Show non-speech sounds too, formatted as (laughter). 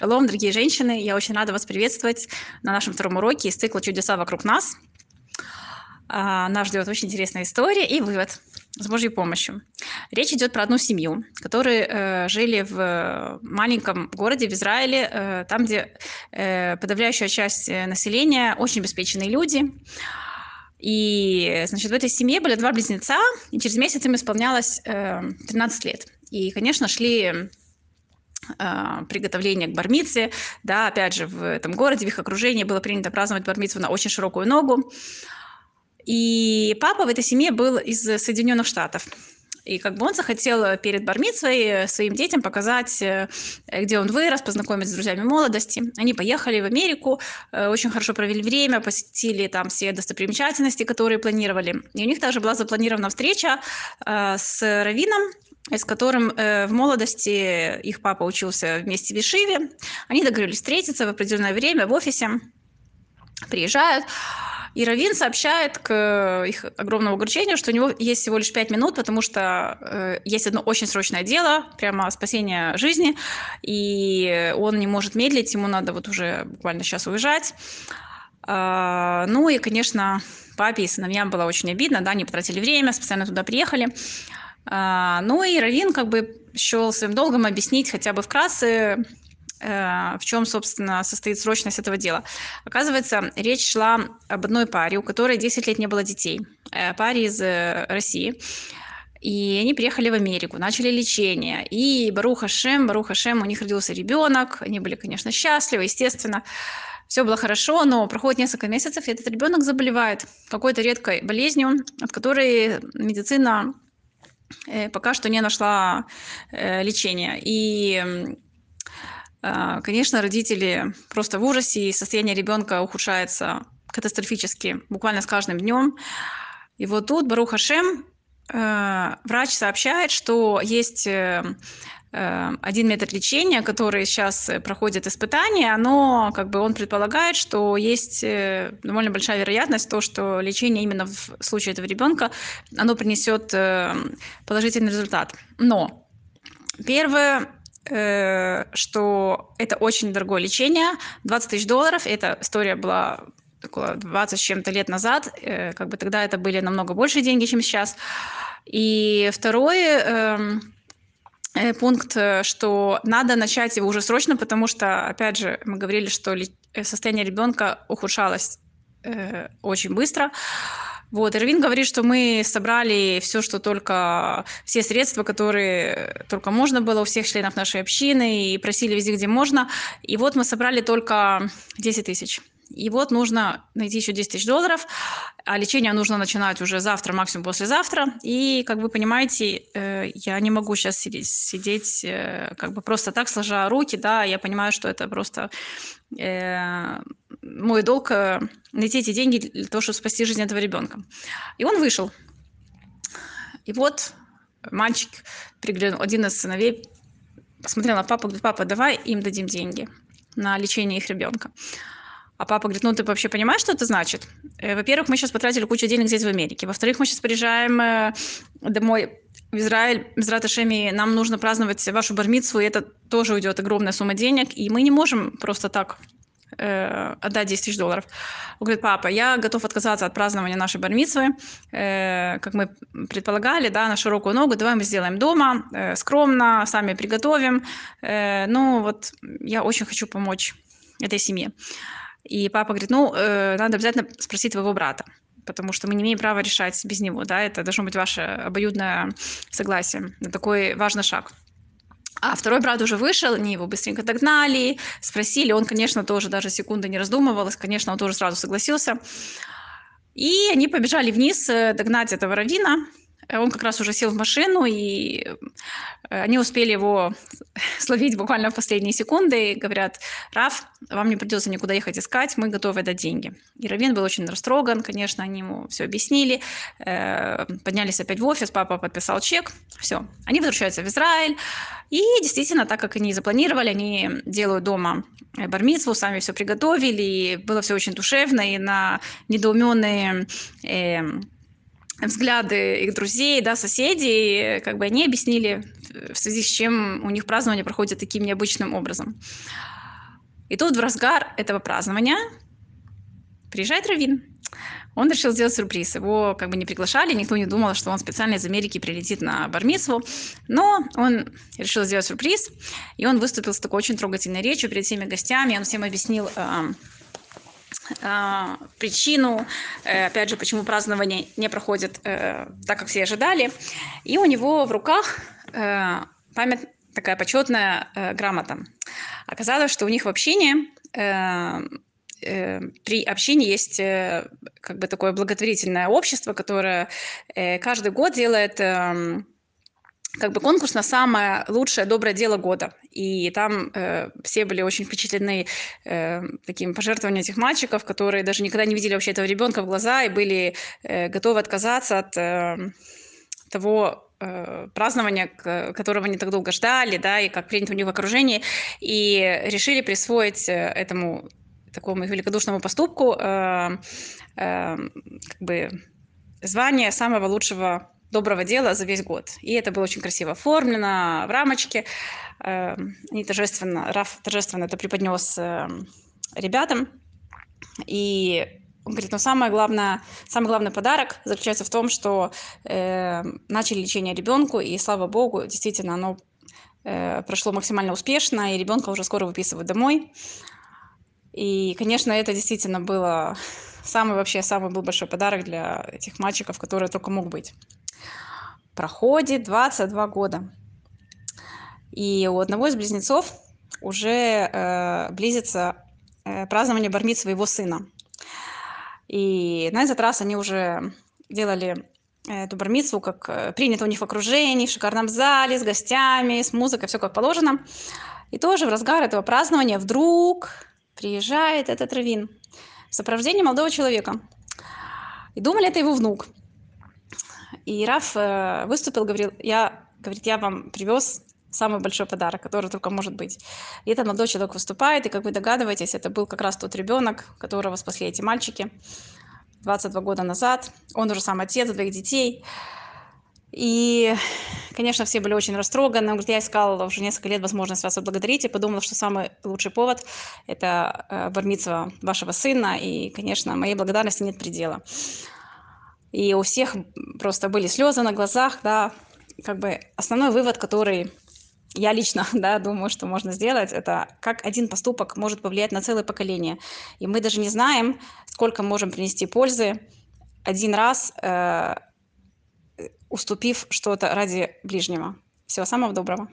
Шалом, дорогие женщины! Я очень рада вас приветствовать на нашем втором уроке из цикла «Чудеса вокруг нас». А, нас ждет очень интересная история и вывод с Божьей помощью. Речь идет про одну семью, которые э, жили в маленьком городе в Израиле, э, там, где э, подавляющая часть населения очень обеспеченные люди. И, значит, в этой семье были два близнеца, и через месяц им исполнялось э, 13 лет. И, конечно, шли приготовления к бармице, да, опять же, в этом городе, в их окружении было принято праздновать бармицу на очень широкую ногу. И папа в этой семье был из Соединенных Штатов. И как бы он захотел перед бармицей своим детям показать, э, где он вырос, познакомиться с друзьями молодости. Они поехали в Америку, э, очень хорошо провели время, посетили там все достопримечательности, которые планировали. И у них также была запланирована встреча э, с Равином, с которым э, в молодости их папа учился вместе в Ишиве. Они договорились встретиться в определенное время в офисе, приезжают. И Равин сообщает к их огромному огорчению, что у него есть всего лишь пять минут, потому что э, есть одно очень срочное дело, прямо спасение жизни, и он не может медлить, ему надо вот уже буквально сейчас уезжать. Э, ну и, конечно, папе и сыновьям было очень обидно, да, они потратили время, специально туда приехали. А, ну и Равин как бы счел своим долгом объяснить хотя бы вкратце, э, в чем, собственно, состоит срочность этого дела. Оказывается, речь шла об одной паре, у которой 10 лет не было детей. Э, паре из э, России. И они приехали в Америку, начали лечение. И Баруха Шем, Баруха Шем, у них родился ребенок. Они были, конечно, счастливы, естественно. Все было хорошо, но проходит несколько месяцев, и этот ребенок заболевает какой-то редкой болезнью, от которой медицина пока что не нашла э, лечения. И, а, конечно, родители просто в ужасе, и состояние ребенка ухудшается катастрофически, буквально с каждым днем. И вот тут Баруха Шем, э, врач сообщает, что есть Эм, один метод лечения, который сейчас э, проходит испытания, но как бы он предполагает, что есть э, довольно большая вероятность то, что лечение именно в случае этого ребенка, оно принесет положительный результат. Но первое, э, что это очень дорогое лечение, 20 тысяч долларов, эта история была около 20 с чем-то лет назад, как бы тогда это были намного больше деньги, чем сейчас. И второе, эм, Э, пункт, э, что надо начать его уже срочно, потому что, опять же, мы говорили, что э, состояние ребенка ухудшалось э, очень быстро. Вот, Ирвин говорит, что мы собрали все, что только, все средства, которые только можно было у всех членов нашей общины, и просили везде, где можно. И вот мы собрали только 10 тысяч. И вот нужно найти еще 10 тысяч долларов, а лечение нужно начинать уже завтра, максимум послезавтра. И, как вы понимаете, э, я не могу сейчас сидеть, сидеть э, как бы просто так, сложа руки, да, я понимаю, что это просто э, мой долг найти эти деньги для того, чтобы спасти жизнь этого ребенка. И он вышел. И вот мальчик, приглянул, один из сыновей, посмотрел на папу, говорит, папа, давай им дадим деньги на лечение их ребенка. А папа говорит, ну ты вообще понимаешь, что это значит? Э, во-первых, мы сейчас потратили кучу денег здесь в Америке. Во-вторых, мы сейчас приезжаем э, домой в Израиль, без Раташеми, нам нужно праздновать вашу бармицу, и это тоже уйдет огромная сумма денег, и мы не можем просто так э, отдать 10 тысяч долларов. Он говорит, папа, я готов отказаться от празднования нашей бармицвы, э, как мы предполагали, да, на широкую ногу, давай мы сделаем дома, э, скромно, сами приготовим. Э, ну вот я очень хочу помочь этой семье. И папа говорит, ну, э, надо обязательно спросить твоего брата, потому что мы не имеем права решать без него, да, это должно быть ваше обоюдное согласие на такой важный шаг. А второй брат уже вышел, они его быстренько догнали, спросили, он, конечно, тоже даже секунды не раздумывал, конечно, он тоже сразу согласился. И они побежали вниз э, догнать этого равина, он как раз уже сел в машину, и э, они успели его (laughs) словить буквально в последние секунды и говорят, Раф, вам не придется никуда ехать искать, мы готовы дать деньги. И Равин был очень растроган, конечно, они ему все объяснили, э, поднялись опять в офис, папа подписал чек, все. Они возвращаются в Израиль, и действительно, так как они запланировали, они делают дома бармицву, сами все приготовили, и было все очень душевно, и на недоуменные э, взгляды их друзей, да, соседей, как бы они объяснили, в связи с чем у них празднование проходит таким необычным образом. И тут в разгар этого празднования приезжает Равин. Он решил сделать сюрприз. Его как бы не приглашали, никто не думал, что он специально из Америки прилетит на Бармицву. Но он решил сделать сюрприз, и он выступил с такой очень трогательной речью перед всеми гостями. Он всем объяснил э, э, причину, э, опять же, почему празднование не проходит э, так, как все ожидали. И у него в руках э, память такая почетная грамота. Оказалось, что у них в э, при общине есть как бы такое благотворительное общество, которое каждый год делает э, как бы конкурс на самое лучшее доброе дело года. И там э, все были очень впечатлены э, таким пожертвованием этих мальчиков, которые даже никогда не видели вообще этого ребенка в глаза и были э, готовы отказаться от э, того э, празднования, которого они так долго ждали, да, и как принято у них в окружении, и решили присвоить э, этому такому великодушному поступку э, э, как бы звание самого лучшего доброго дела за весь год. И это было очень красиво оформлено в рамочке. Э, они торжественно, Раф торжественно это преподнес э, ребятам. И он говорит, но самое главное, самый главный подарок заключается в том, что э, начали лечение ребенку, и слава богу, действительно, оно э, прошло максимально успешно, и ребенка уже скоро выписывают домой. И, конечно, это действительно было самый вообще самый был большой подарок для этих мальчиков, которые только мог быть. Проходит 22 года. И у одного из близнецов уже э, близится э, празднование бармит своего сына. И на этот раз они уже делали эту бармицу, как э, принято у них в окружении, в шикарном зале, с гостями, с музыкой, все как положено. И тоже в разгар этого празднования вдруг приезжает этот раввин в сопровождении молодого человека. И думали, это его внук. И Раф э, выступил, говорил, я, говорит, я вам привез самый большой подарок, который только может быть. И этот молодой человек выступает, и, как вы догадываетесь, это был как раз тот ребенок, которого спасли эти мальчики 22 года назад. Он уже сам отец двоих детей. И, конечно, все были очень растроганы. Он говорит, я искал уже несколько лет возможность вас отблагодарить и подумала, что самый лучший повод – это э, бармитство вашего сына. И, конечно, моей благодарности нет предела. И у всех просто были слезы на глазах, да, как бы основной вывод, который я лично (laughs) да, думаю, что можно сделать, это как один поступок может повлиять на целое поколение. И мы даже не знаем, сколько можем принести пользы один раз э, уступив что-то ради ближнего. Всего самого доброго.